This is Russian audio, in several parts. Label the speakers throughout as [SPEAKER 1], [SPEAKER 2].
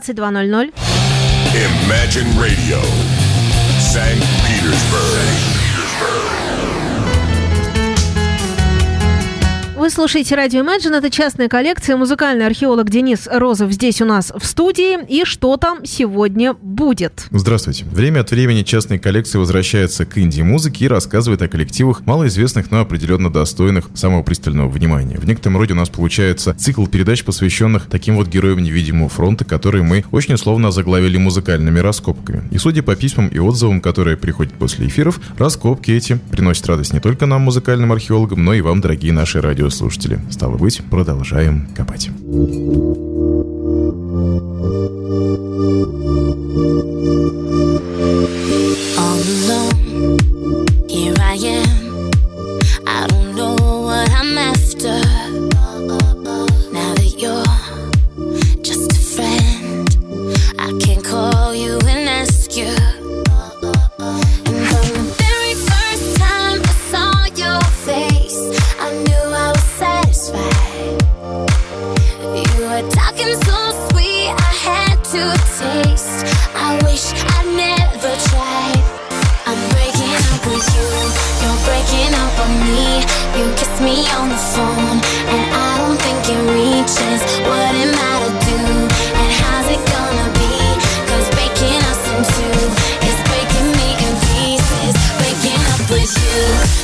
[SPEAKER 1] 2200.
[SPEAKER 2] Imagine Radio, St. Petersburg.
[SPEAKER 1] Вы слушаете радио Imagine, это частная коллекция. Музыкальный археолог Денис Розов здесь у нас в студии. И что там сегодня будет?
[SPEAKER 3] Здравствуйте. Время от времени частные коллекции возвращаются к инди-музыке и рассказывает о коллективах, малоизвестных, но определенно достойных самого пристального внимания. В некотором роде у нас получается цикл передач, посвященных таким вот героям невидимого фронта, которые мы очень условно заглавили музыкальными раскопками. И судя по письмам и отзывам, которые приходят после эфиров, раскопки эти приносят радость не только нам, музыкальным археологам, но и вам, дорогие наши радиослушатели слушатели. Стало быть, продолжаем копать. you.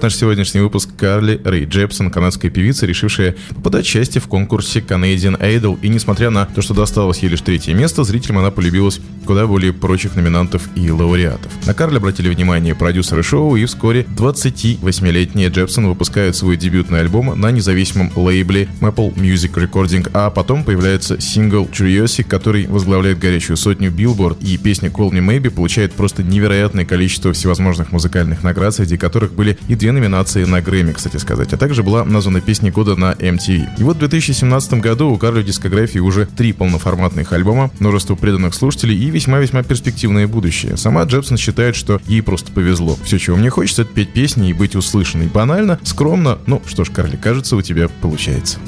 [SPEAKER 3] наш сегодняшний выпуск Карли Рэй Джепсон, канадская певица, решившая подать счастье в конкурсе Canadian Idol. И несмотря на то, что досталось ей лишь третье место, зрителям она полюбилась куда более прочих номинантов и лауреатов. На Карли обратили внимание продюсеры шоу, и вскоре 28-летняя Джепсон выпускает свой дебютный альбом на независимом лейбле Maple Music Recording, а потом появляется сингл Curiosity, который возглавляет горячую сотню Billboard, и песня Call Me Maybe получает просто невероятное количество всевозможных музыкальных наград, среди которых были
[SPEAKER 4] и две номинации на Грэмми, кстати сказать, а также была названа песней года на MTV. И вот в 2017 году у Карли в дискографии уже три полноформатных альбома, множество преданных слушателей и весьма-весьма перспективное будущее. Сама Джепсон считает, что ей просто повезло. Все, чего мне хочется, это петь песни и быть услышанной. Банально, скромно, ну что ж, Карли, кажется, у тебя получается.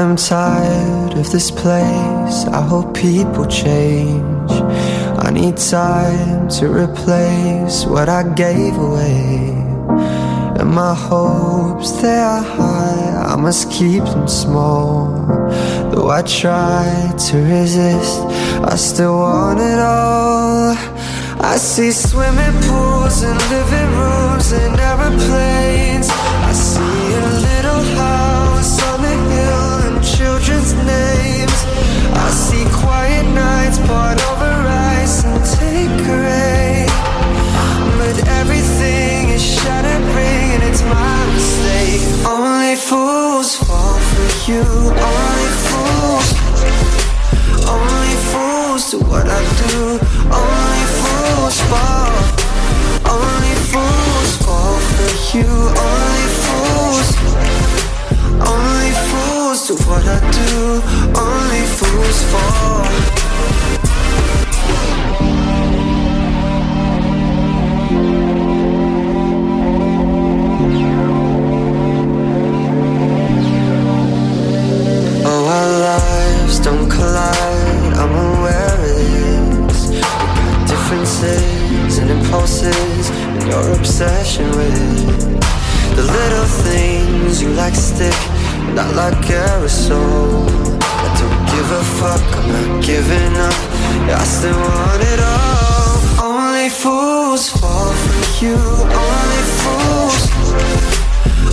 [SPEAKER 5] I'm tired of this place. I hope people change. I need time to replace what I gave away. And my hopes, they are high. I must keep them small. Though I try to resist, I still want it all. I see swimming pools and living rooms and aeroplanes. I see a little house children's names. I see quiet nights poured over ice and take rain. But everything is shattering and it's my mistake. Only fools fall for you. Only fools. Only fools do what I do. Only fools fall. Only fools fall for you. Only what I do. Only fools fall. Oh, our lives don't collide. I'm aware of this. We got differences and impulses, and your obsession with the little things you like stick, I like aerosol. I don't give a fuck. I'm not giving up. Yeah, I still want it all. Only fools fall for you. Only fools.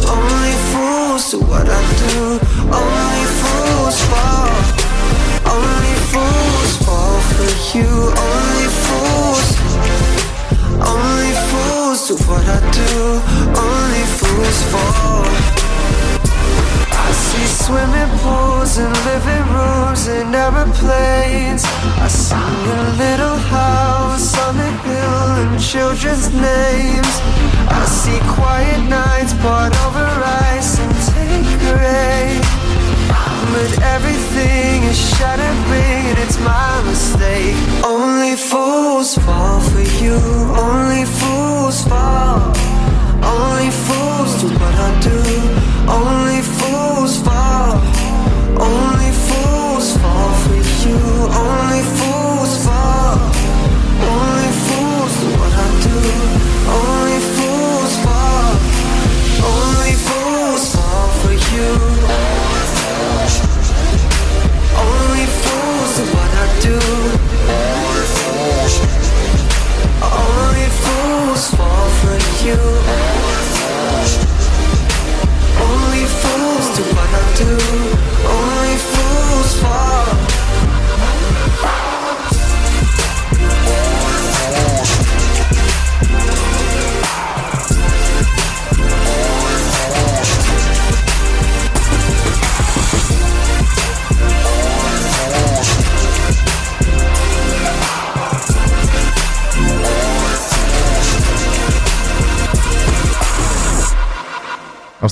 [SPEAKER 5] Only fools do what I do. Only fools fall. Only fools fall for you. Only fools. Only fools do what I do. Only fools fall. I see swimming pools and living rooms and aeroplanes. I see a little house on the hill and children's names. I see quiet nights poured over ice and take rain. But everything is shattering and it's my mistake. Only fools fall for you. Only fools fall. Only fools do what I do. Only fools fall. Only fools fall for you. Only fools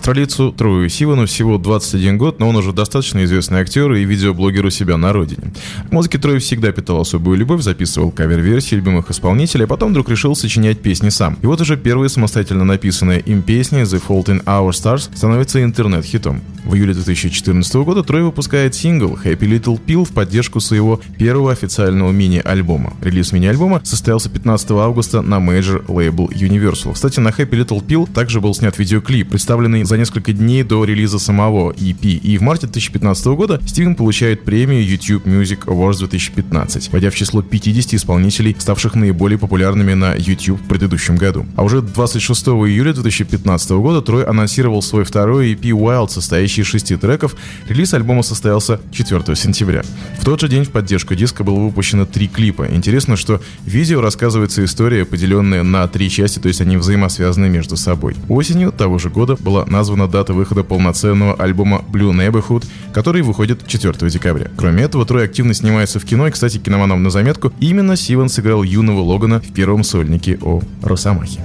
[SPEAKER 4] Австралийцу Трою Сивану всего 21 год, но он уже достаточно известный актер и видеоблогер у себя на родине. К музыке Трой всегда питал особую любовь, записывал кавер-версии любимых исполнителей, а потом вдруг решил сочинять песни сам. И вот уже первая самостоятельно написанная им песня «The Fault in Our Stars» становится интернет-хитом. В июле 2014 года Трой выпускает сингл «Happy Little Pill» в поддержку своего первого официального мини-альбома. Релиз мини-альбома состоялся 15 августа на major лейбл Universal. Кстати, на Happy Little Pill также был снят видеоклип, представленный за несколько дней до релиза самого EP. И в марте 2015 года Сиван получает премию YouTube Music Awards 2015, войдя в число 50 исполнителей, ставших наиболее популярными на YouTube в предыдущем году. А уже 26 июля 2015 года Трой анонсировал свой второй EP Wild, состоящий из шести треков. Релиз альбома состоялся 4 сентября. В тот же день в поддержку диска было выпущено три клипа. Интересно, что в видео рассказывается история, поделенная на три части, то есть они взаимосвязаны между собой. Осенью того же года была
[SPEAKER 6] была названа дата выхода полноценного альбома Blue Neighborhood, который выходит 4 декабря. Кроме этого, Трой активно снимается в кино, и, кстати, киноманам на заметку, именно Сиван сыграл юного Логана в первом сольнике о Росомахе.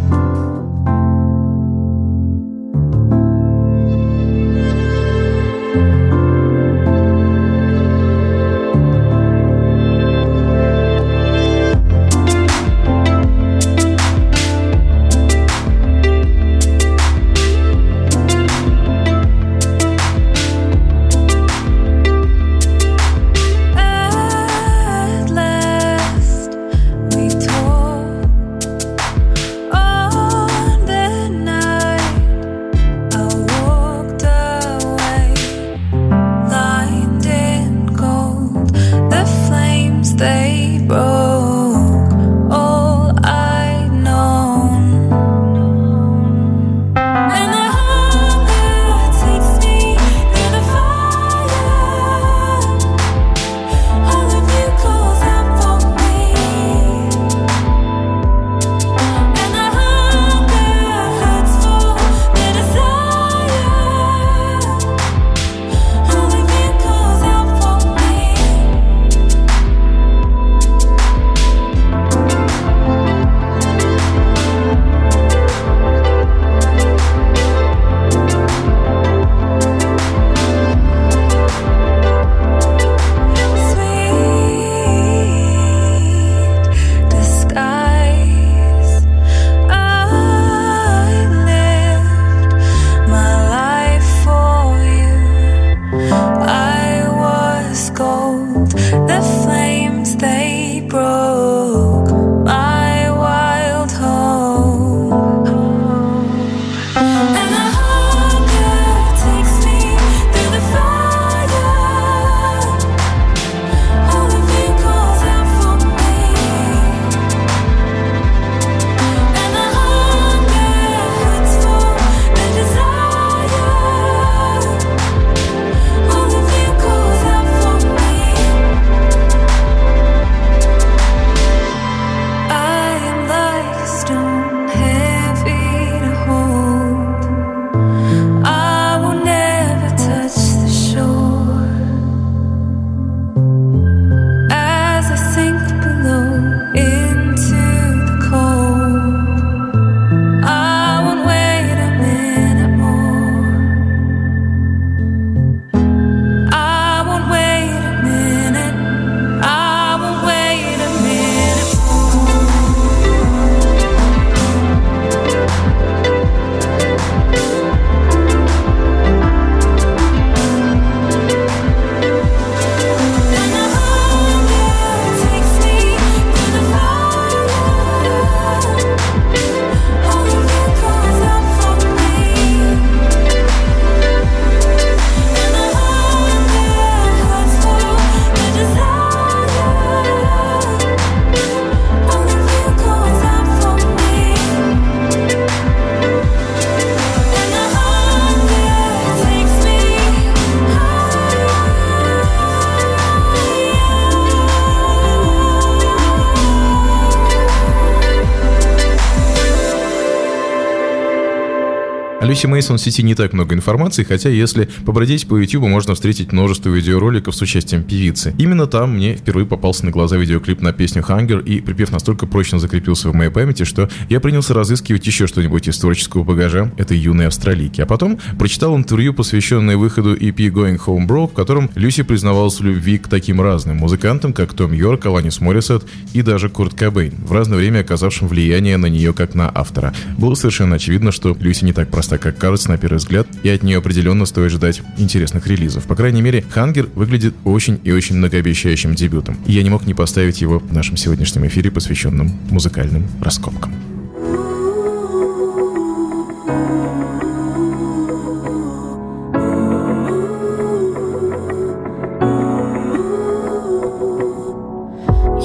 [SPEAKER 6] Люси Мейсон в сети не так много информации, хотя если побродить по YouTube, можно встретить множество видеороликов с участием певицы. Именно там мне впервые попался на глаза видеоклип на песню «Hunger», и припев настолько прочно закрепился в моей памяти, что я принялся разыскивать еще что-нибудь из творческого багажа этой юной австралийки. А потом прочитал интервью, посвященное выходу EP «Going Home Bro», в котором Люси признавалась в любви к таким разным музыкантам, как Том Йорк, Аланис Моррисет и даже Курт Кобейн, в разное время оказавшим влияние на нее как на автора. Было совершенно очевидно, что Люси не так проста, как кажется на первый взгляд, и от нее определенно стоит ждать интересных релизов. По крайней мере, «Хангер» выглядит очень и очень многообещающим дебютом. И я не мог не поставить его в нашем сегодняшнем эфире, посвященном музыкальным раскопкам.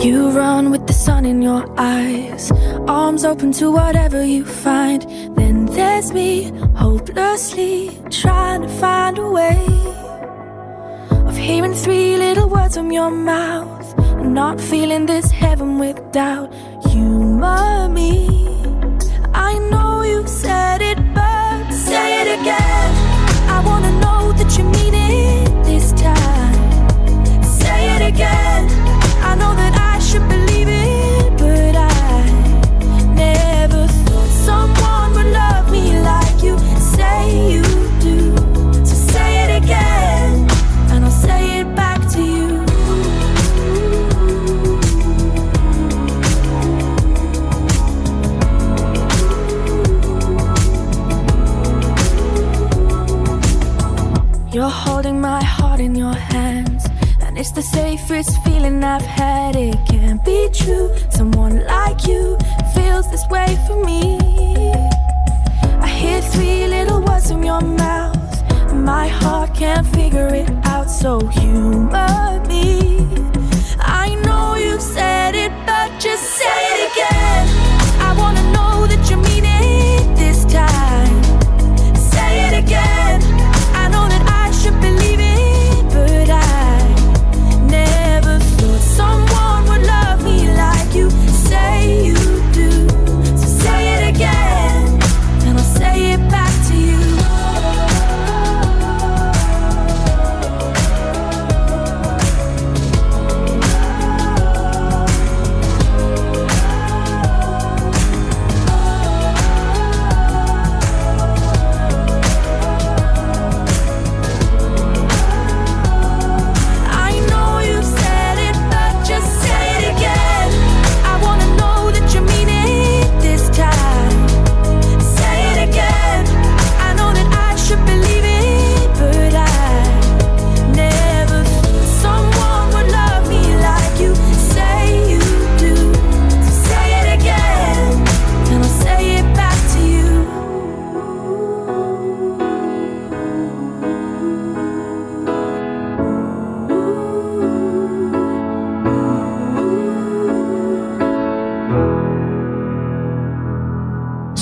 [SPEAKER 7] You run with the sun in your eyes, arms open to whatever you find. Then There's me hopelessly trying to find a way of hearing three little words from your mouth and not feeling this heaven without humor me. I know you said it, but say it again.
[SPEAKER 6] I wanna know that you mean it this time. Say it again. I know that I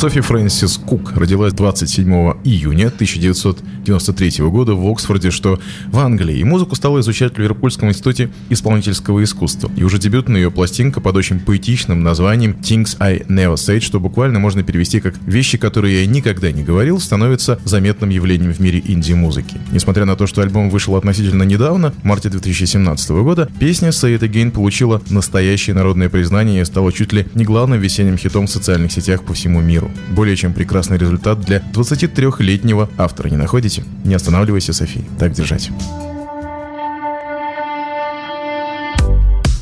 [SPEAKER 4] Софи Фрэнсис Кук родилась 27 июня 1993 года в Оксфорде, что в Англии, и музыку стала изучать в Ливерпульском институте исполнительского искусства. И уже дебютная ее пластинка под очень поэтичным названием «Things I Never Said», что буквально можно перевести как «Вещи, которые я никогда не говорил», становится заметным явлением в мире инди-музыки. Несмотря на то, что альбом вышел относительно недавно, в марте 2017 года, песня «Say It Again» получила настоящее народное признание и стала чуть ли не главным весенним хитом в социальных сетях по всему миру. Более чем прекрасный результат для 23-летнего автора, не находите? Не останавливайся, Софи. Так держать.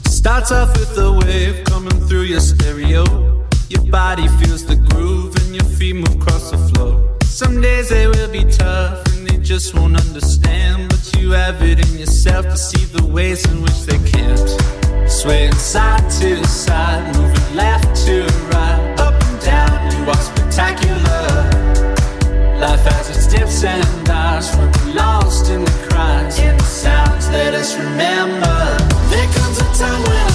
[SPEAKER 8] Starts off with a wave coming through your stereo. Your body feels the groove and your feet move across the floor. Some days they will be tough and they just won't understand. But you have it in yourself to see the ways in which they can't. Swaying side to side, moving left to right, Life has its dips and dives, we're lost in the cries, in the sounds. Let us remember. There comes a time when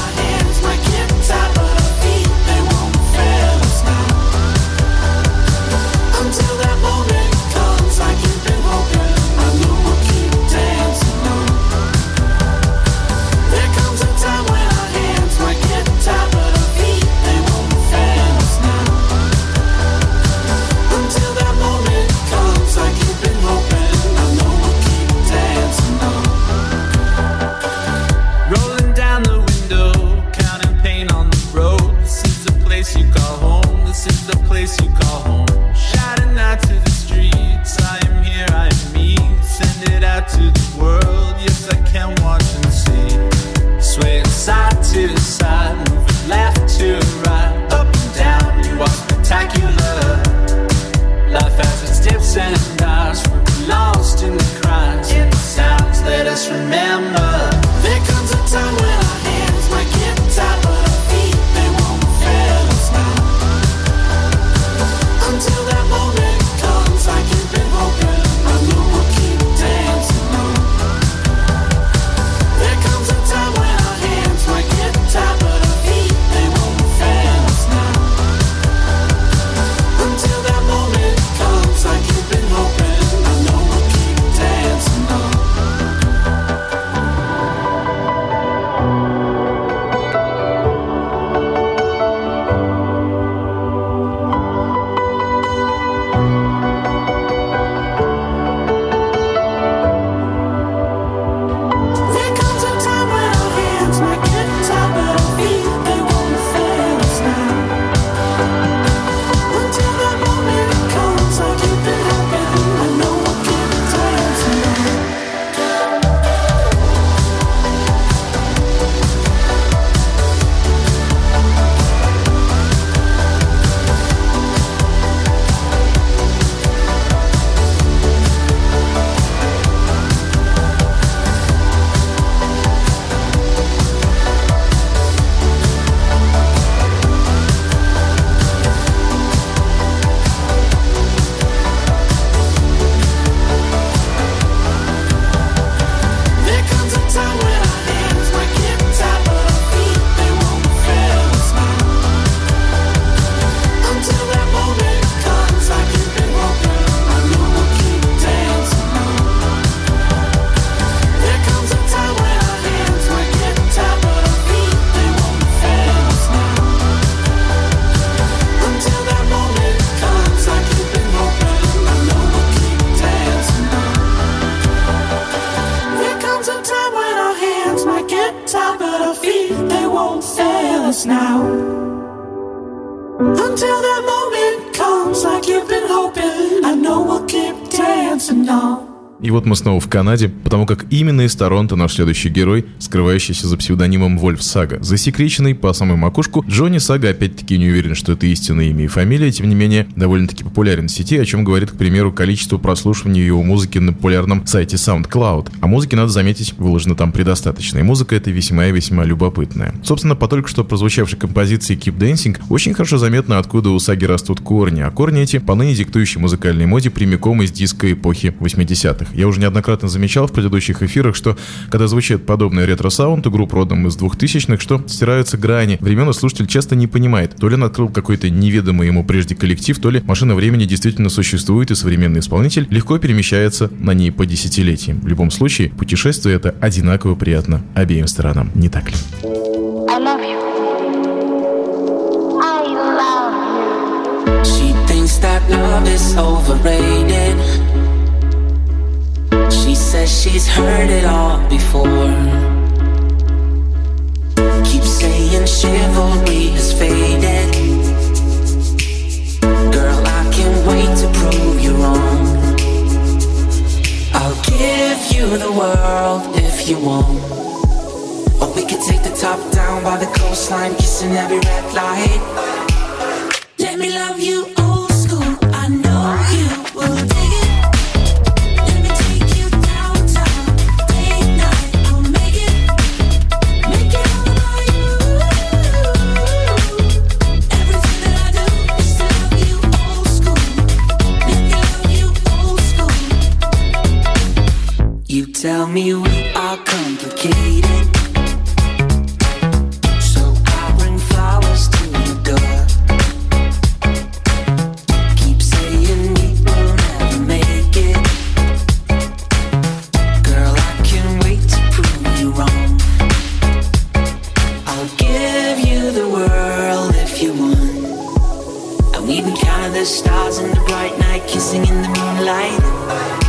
[SPEAKER 4] снова в Канаде, потому как именно из Торонто наш следующий герой, скрывающийся за псевдонимом Вольф Сага. Засекреченный по самую макушку, Джонни Сага опять-таки не уверен, что это истинное имя и фамилия, тем не менее, довольно-таки популярен в сети, о чем говорит, к примеру, количество прослушиваний его музыки на популярном сайте SoundCloud. А музыки, надо заметить, выложено там предостаточно, и музыка эта весьма и весьма любопытная. Собственно, по только что прозвучавшей композиции Keep Dancing очень хорошо заметно, откуда у Саги растут корни, а корни эти, поныне диктующие музыкальной моде, прямиком из диска эпохи 80-х. Я уже неоднократно замечал в предыдущих эфирах, что когда звучит подобный ретро-саунд у групп родом из 2000-х, что стираются грани времен, и слушатель часто не понимает, то ли он открыл какой-то неведомый ему прежде коллектив, то ли машина времени действительно существует, и современный исполнитель легко перемещается на ней по десятилетиям. В любом случае, путешествие это одинаково приятно обеим сторонам, не так ли?
[SPEAKER 9] I love you. I love you.
[SPEAKER 10] She thinks that love is overrated. Says she's heard it all before. Keep saying chivalry is faded. Girl, I can't wait to prove you wrong. I'll give you the world if you want. Or we could take the top down by the coastline, kissing every red light. Let me love you And we are complicated. So I'll bring flowers to the door. Keep saying we won't make it. Girl, I can wait to prove you wrong. I'll give you the world if you want. I'll even count the stars in the bright night, kissing in the moonlight.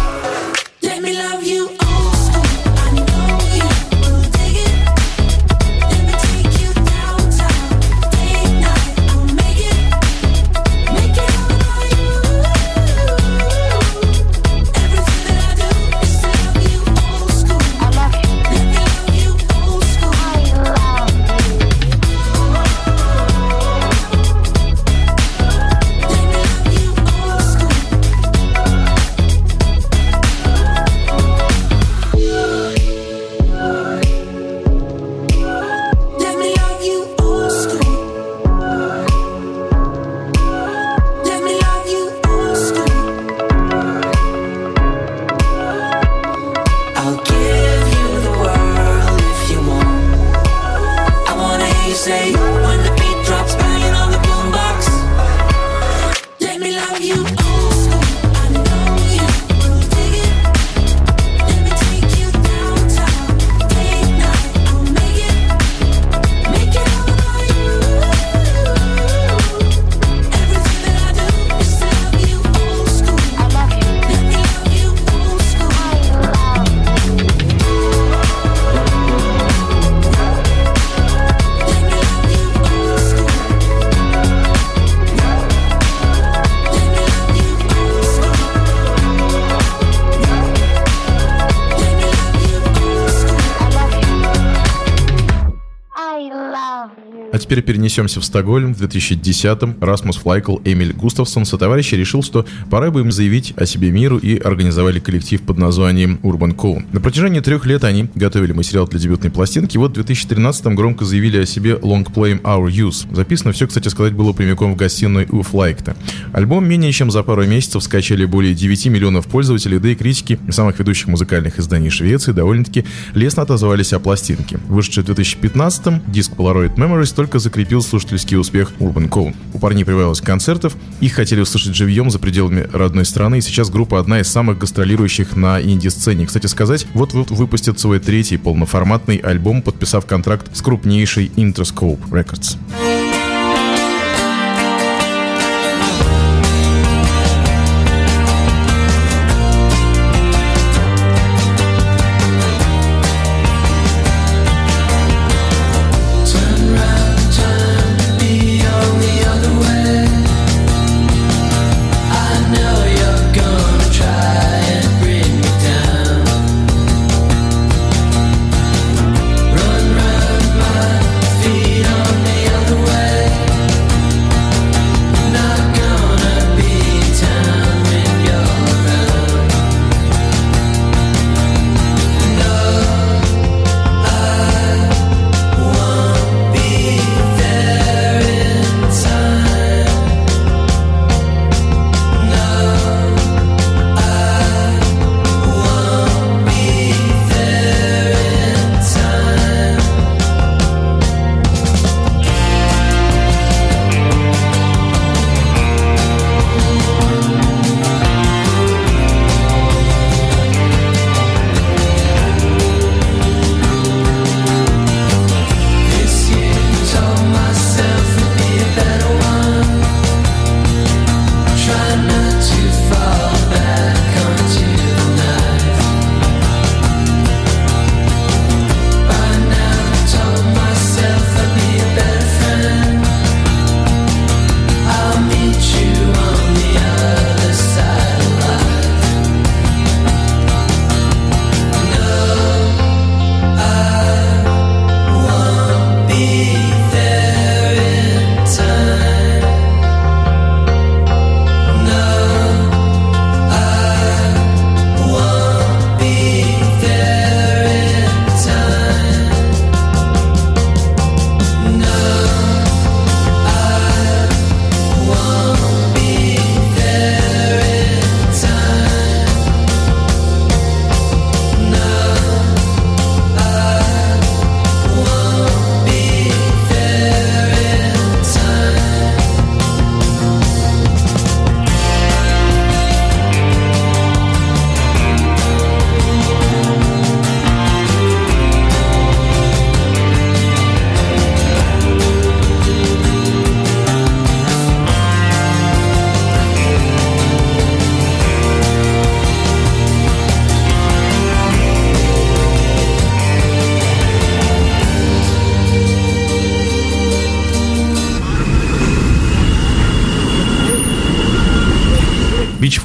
[SPEAKER 4] А теперь перенесемся в Стокгольм. В 2010-м Расмус Флайкл, Эмиль Густавсон сотоварищи решил, что пора бы им заявить о себе миру и организовали коллектив под названием Urban Cone. На протяжении трех лет они готовили материал для дебютной пластинки. Вот в 2013-м громко заявили о себе Long Play Our Use. Записано все, кстати сказать, было прямиком в гостиной у Флайкта. Альбом менее чем за пару месяцев скачали более 9 миллионов пользователей, да и критики самых ведущих музыкальных изданий Швеции довольно-таки лестно отозвались о пластинке. Вышедший в 2015-м диск Polaroid Memories только закрепил слушательский успех Urban Cone. У парней прибавилось концертов, их хотели услышать живьем за пределами родной страны, и сейчас группа одна из самых гастролирующих на инди-сцене. Кстати сказать, вот-вот выпустят свой третий полноформатный альбом, подписав контракт с крупнейшей Interscope Records.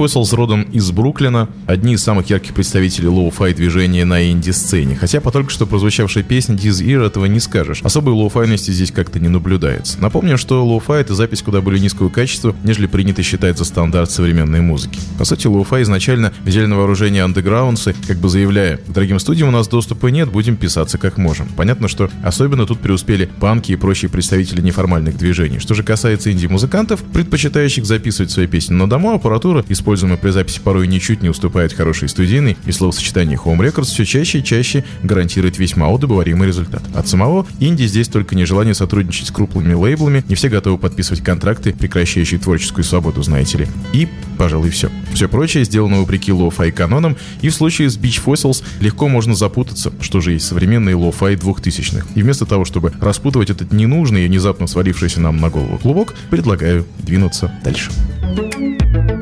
[SPEAKER 4] Beach Fossils родом из Бруклина, одни из самых ярких представителей лоу-фай движения на инди-сцене. Хотя по только что прозвучавшей песне This Year этого не скажешь. Особой лоу-файности здесь как-то не наблюдается. Напомню, что лоу-фай это запись куда более низкого качества, нежели принято считать за стандарт современной музыки. По сути, лоу-фай изначально взяли на вооружение андеграундсы, как бы заявляя, к дорогим студиям у нас доступа нет, будем писаться как можем. Понятно, что особенно тут преуспели панки и прочие представители неформальных движений. Что же касается инди-музыкантов, предпочитающих записывать свои песни на дому, аппаратура, используемая при записи, порой ничуть не уступает хорошей студийной, и словосочетание Home Records все чаще и чаще гарантирует весьма удобоваримый результат. От самого инди здесь только нежелание сотрудничать с крупными лейблами, не все готовы подписывать контракты, прекращающие творческую свободу, знаете ли. И, пожалуй, все. Все прочее сделано вопреки лоу-фай канонам, и в случае с Beach Fossils легко можно запутаться, что же есть современные лоу-фай двухтысячных. И вместо того, чтобы распутывать этот ненужный и внезапно свалившийся нам на голову клубок, предлагаю двинуться дальше.
[SPEAKER 10] Feel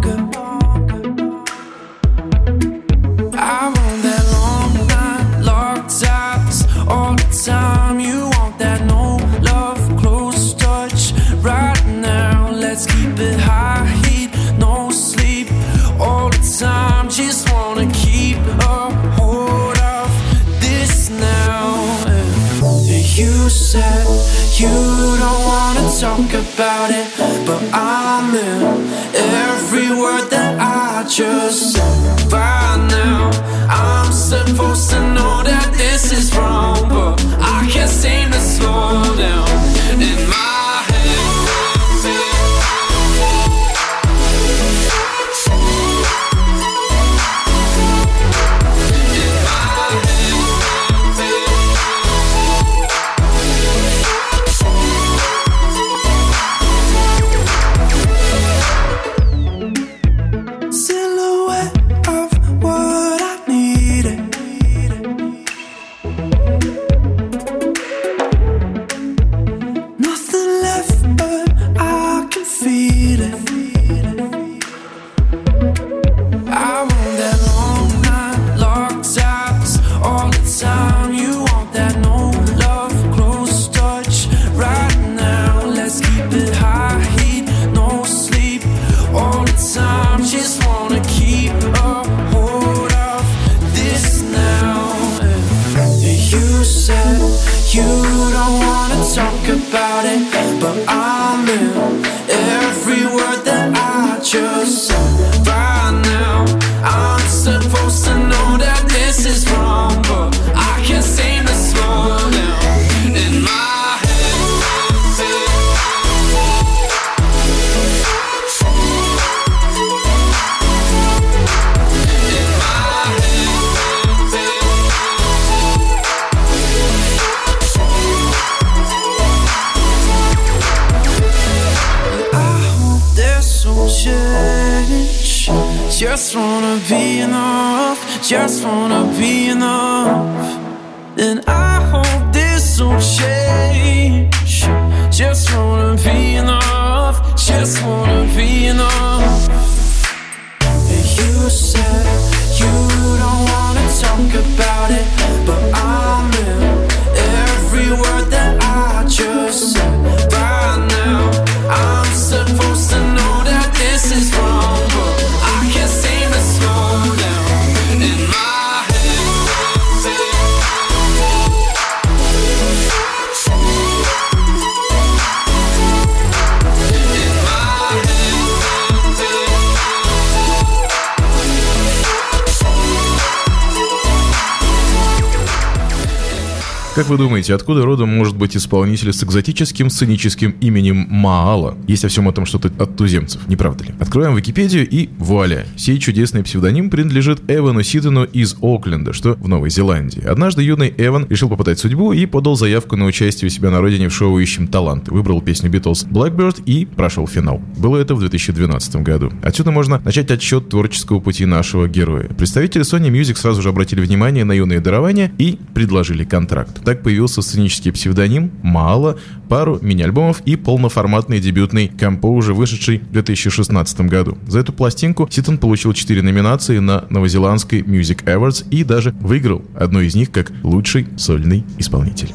[SPEAKER 10] you don't wanna talk about it, but I'm in every word that I just Just wanna be enough.
[SPEAKER 4] Как вы думаете, откуда родом может быть исполнитель с экзотическим сценическим именем Маала? Есть о всем этом что-то от туземцев, не правда ли? Откроем Википедию и вуаля! Сей чудесный псевдоним принадлежит Эвану Сидену из Окленда, что в Новой Зеландии. Однажды юный Эван решил попытать судьбу и подал заявку на участие у себя на родине в шоу «Ищем таланты». Выбрал песню Битлз «Blackbird» и прошел финал. Было это в 2012 году. Отсюда можно начать отсчет творческого пути нашего героя. Представители Sony Music сразу же обратили внимание на юные дарования и предложили контракт.
[SPEAKER 11] Так появился сценический псевдоним «Мало», пару мини-альбомов и полноформатный дебютный компо, уже вышедший в 2016 году. За эту пластинку Ситон получил 4 номинации на новозеландской Music Awards и даже выиграл одну из них как лучший сольный исполнитель.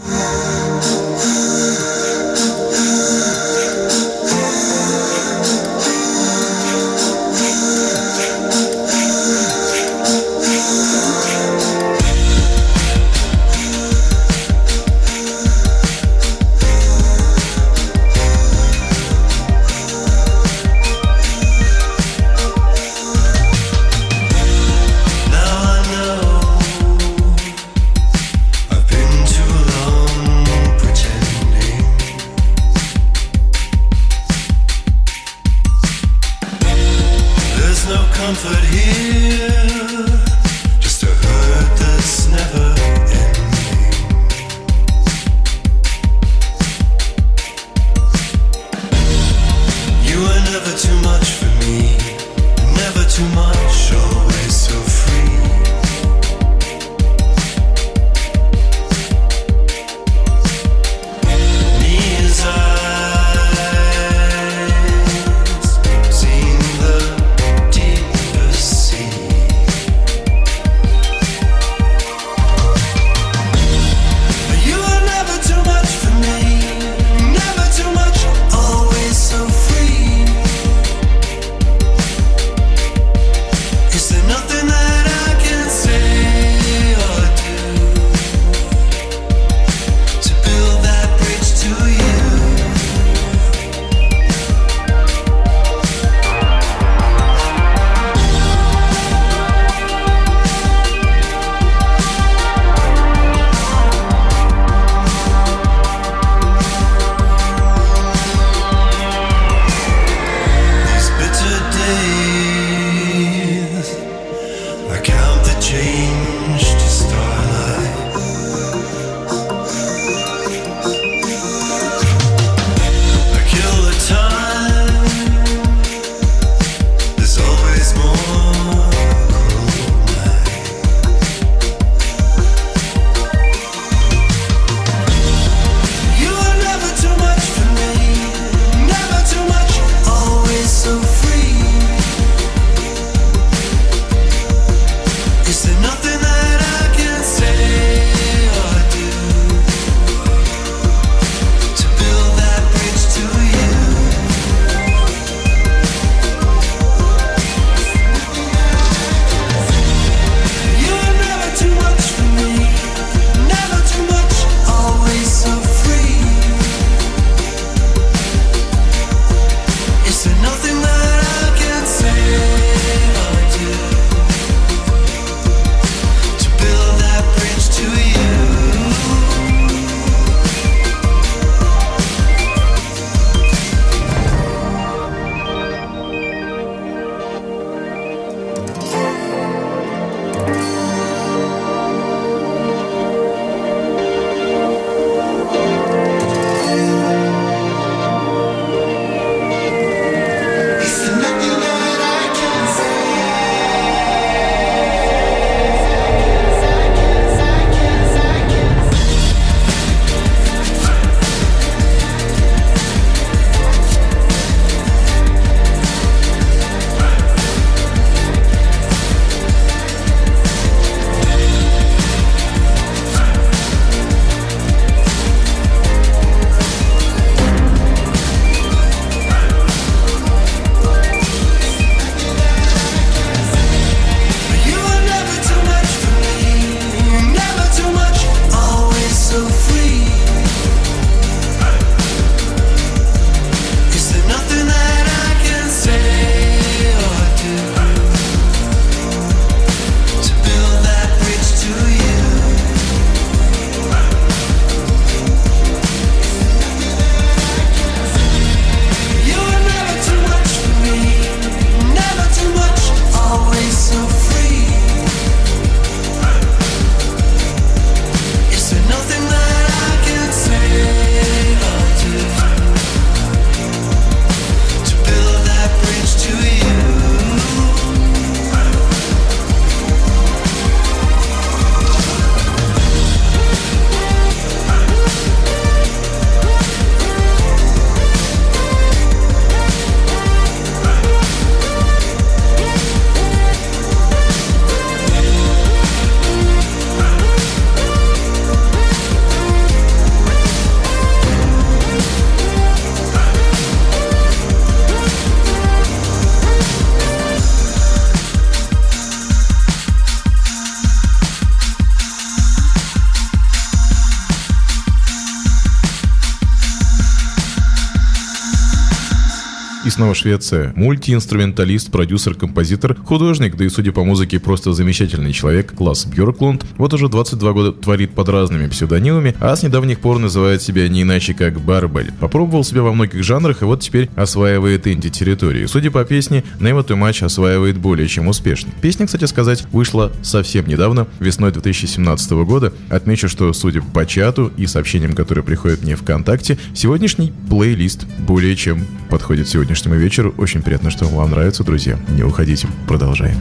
[SPEAKER 10] Снова Швеция. Мультиинструменталист, продюсер, композитор, художник, да и, судя по музыке, просто замечательный человек, класс Бьорклунд. Вот уже 22 года творит под разными псевдонимами, а с недавних пор называет себя не иначе как Барбель. Попробовал себя во многих жанрах и вот теперь осваивает инди-территории. Судя по песне, Never Too Much осваивает более чем успешно. Песня, кстати сказать, вышла совсем недавно, весной 2017 года. Отмечу, что, судя по чату и сообщениям, которые приходят мне ВКонтакте, сегодняшний плейлист более чем подходит сегодняшнему вечеру. Очень приятно, что вам нравится, друзья. Не уходите, продолжаем.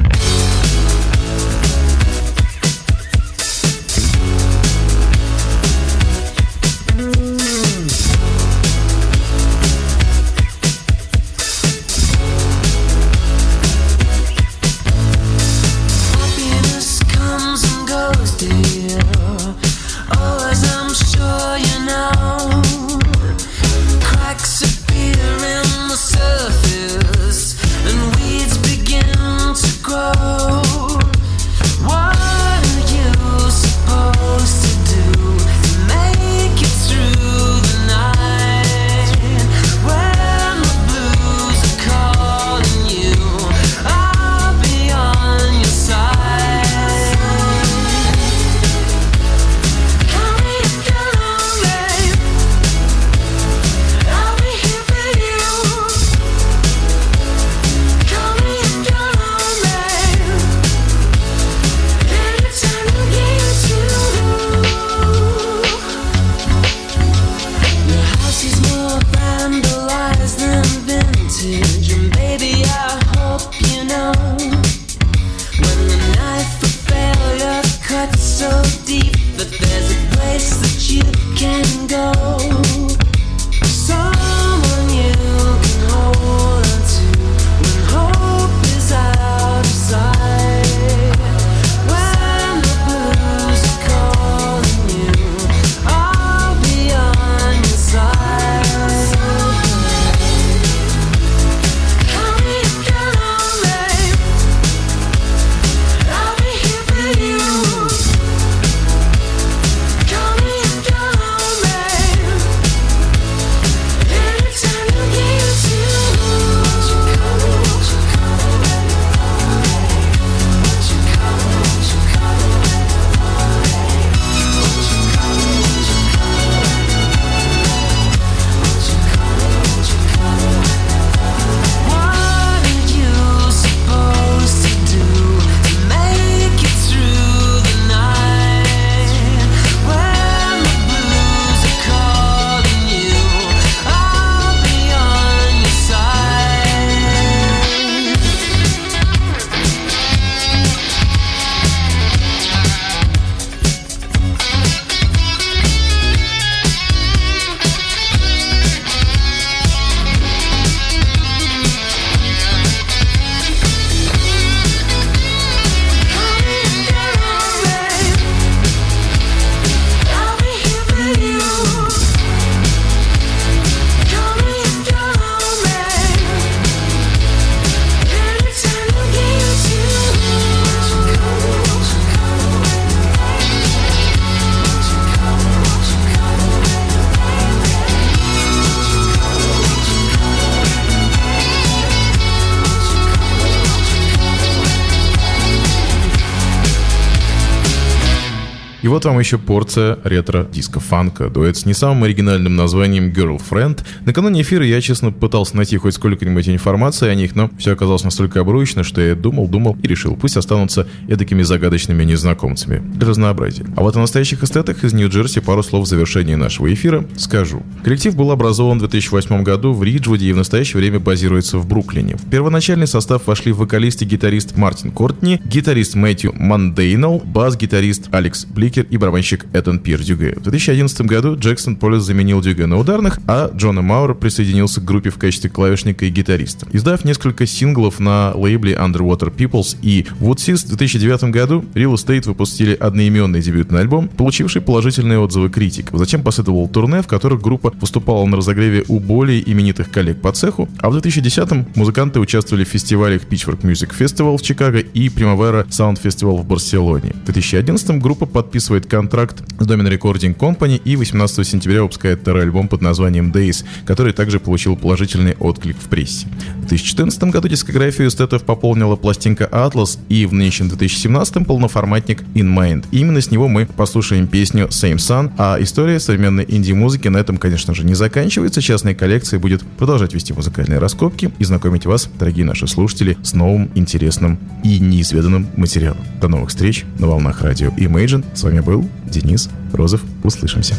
[SPEAKER 10] Вам еще порция ретро-диско-фанка. Дуэт с не самым оригинальным названием Girlfriend. Накануне эфира я, честно, пытался найти хоть сколько-нибудь информации о них, но все оказалось настолько обрывочно, что я думал, думал и решил, пусть останутся эдакими загадочными незнакомцами. Для разнообразия. А вот о настоящих эстетах из Нью-Джерси пару слов в завершении нашего эфира скажу. Коллектив был образован в 2008 году в Риджвуде и в настоящее время базируется в Бруклине. В первоначальный состав вошли вокалист и гитарист Мартин Кортни, гитарист Мэтью Монданайл, бас-гитарист Алекс Бликер барабанщик Этьен Пьер Дюге. В 2011 году Джексон Полис заменил Дюге на ударных, а Джона Мауэр присоединился к группе в качестве клавишника и гитариста. Издав несколько синглов на лейбле Underwater Peoples и Woodsys, в 2009 году Real Estate выпустили одноименный дебютный альбом, получивший положительные отзывы критиков. Затем последовал турне, в которых группа выступала на разогреве у более именитых коллег по цеху, а в 2010-м музыканты участвовали в фестивалях Pitchfork Music Festival в Чикаго и Primavera Sound Festival в Барселоне. В 2011-м группа подписывала подписывает контракт с Domin Recording Company и 18 сентября выпускает второй альбом под названием Days, который также получил положительный отклик в прессе. В 2014 году дискографию эстетов пополнила пластинка Atlas и в нынешнем 2017 полноформатник In Mind. Именно с него мы послушаем песню Same Sun, а история современной инди-музыки на этом, конечно же, не заканчивается. Частная коллекция будет продолжать вести музыкальные раскопки и знакомить вас, дорогие наши слушатели, с новым, интересным и неизведанным материалом. До новых встреч на волнах радио Imagine. С вами был Денис Розов. Услышимся.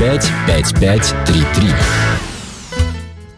[SPEAKER 12] 455-5533.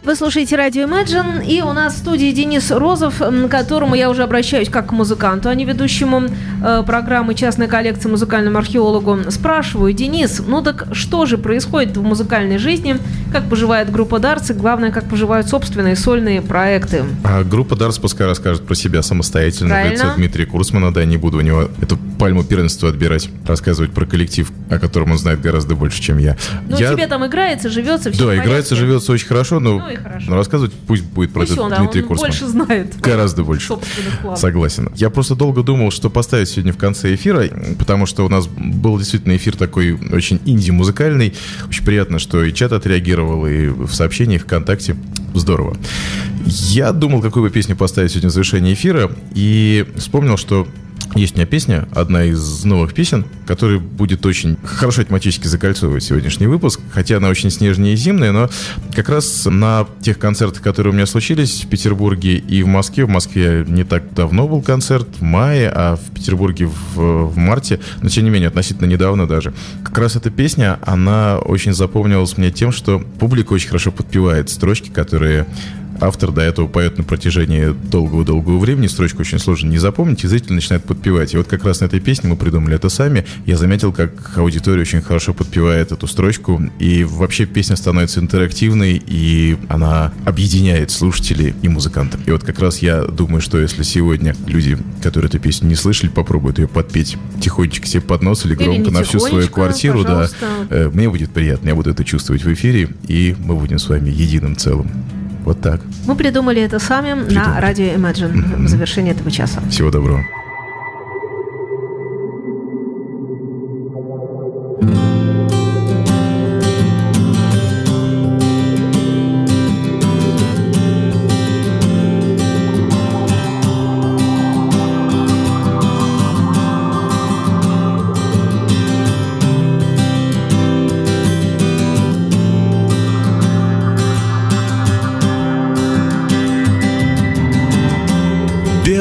[SPEAKER 1] Вы слушаете радио Imagine, и у нас в студии Денис Розов, к которому я уже обращаюсь как к музыканту, а не ведущему э, программы «Частная коллекция» музыкальному археологу. Спрашиваю, Денис, ну так что же происходит в музыкальной жизни? Как поживает группа Дарс и, главное, как поживают собственные сольные проекты?
[SPEAKER 10] А группа Дарс пускай расскажет про себя самостоятельно. в
[SPEAKER 1] Правильно.
[SPEAKER 10] лице Дмитрия Курсмана, да, не буду у него эту пальму первенства отбирать, рассказывать про коллектив, о котором он знает гораздо больше, чем я.
[SPEAKER 1] Ну,
[SPEAKER 10] я...
[SPEAKER 1] тебе там играется, живется, все
[SPEAKER 10] Да, играется, живется очень хорошо, но,
[SPEAKER 1] Ну и хорошо.
[SPEAKER 10] но рассказывать пусть будет про
[SPEAKER 1] Пусть
[SPEAKER 10] этот
[SPEAKER 1] он,
[SPEAKER 10] Дмитрий
[SPEAKER 1] он
[SPEAKER 10] Курсман.
[SPEAKER 1] больше знает.
[SPEAKER 10] Гораздо больше. Согласен. Я просто долго думал, что поставить сегодня в конце эфира, потому что у нас был действительно эфир такой очень инди-музыкальный. Очень приятно, что и чат отреагировал, и в сообщениях ВКонтакте. Здорово. Я думал, какую бы песню поставить сегодня в завершение эфира, и вспомнил, что
[SPEAKER 4] Есть у меня песня, одна из новых песен, которая будет очень хорошо тематически закольцовывать сегодняшний выпуск, хотя она очень снежная и зимняя, но как раз на тех концертах, которые у меня случились в Петербурге и в Москве, в Москве не так давно был концерт, в мае, а в Петербурге в, в марте, но тем не менее, относительно недавно даже. Как раз эта песня, она очень запомнилась мне тем, что публика очень хорошо подпевает строчки, которые автор до этого поет на протяжении долгого-долгого времени, строчку очень сложно не запомнить, и зритель начинает подпевать. И вот как раз на этой песне мы придумали это сами. Я заметил, как аудитория очень хорошо подпевает эту строчку, и вообще песня становится интерактивной, и она объединяет слушателей и музыкантов. И вот как раз я думаю, что если сегодня люди, которые эту песню не слышали, попробуют ее подпеть тихонечко себе под нос или
[SPEAKER 1] Или
[SPEAKER 4] громко
[SPEAKER 1] не
[SPEAKER 4] на всю свою квартиру, да,
[SPEAKER 1] пожалуйста.
[SPEAKER 4] э, мне будет приятно, я буду это чувствовать в эфире, и мы будем с вами единым целым. Вот так.
[SPEAKER 1] Мы придумали это сами на
[SPEAKER 4] Придумали.
[SPEAKER 1] радио Imagine в завершении этого часа.
[SPEAKER 4] Всего доброго.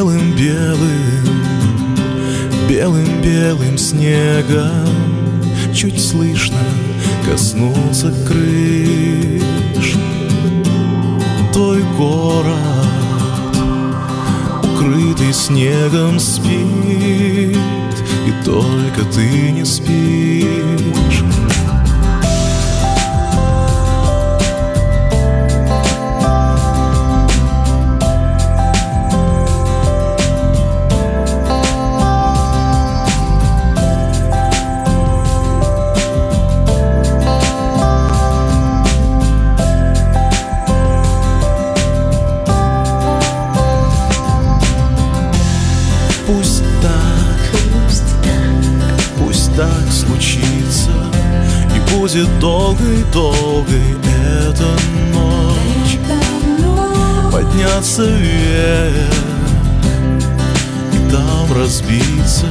[SPEAKER 12] Белым-белым, белым-белым снегом. Чуть слышно коснулся крыш. Твой город, укрытый снегом, спит И только ты не спишь будет долгой-долгой эта ночь Подняться вверх И там разбиться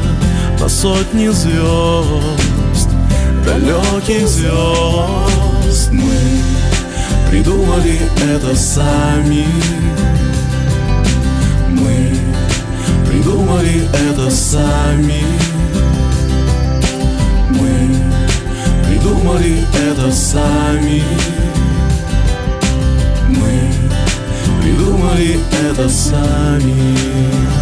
[SPEAKER 12] на сотни звезд Далеких звезд Мы придумали это сами Мы придумали это сами. Придумали это сами. Мы придумали это сами.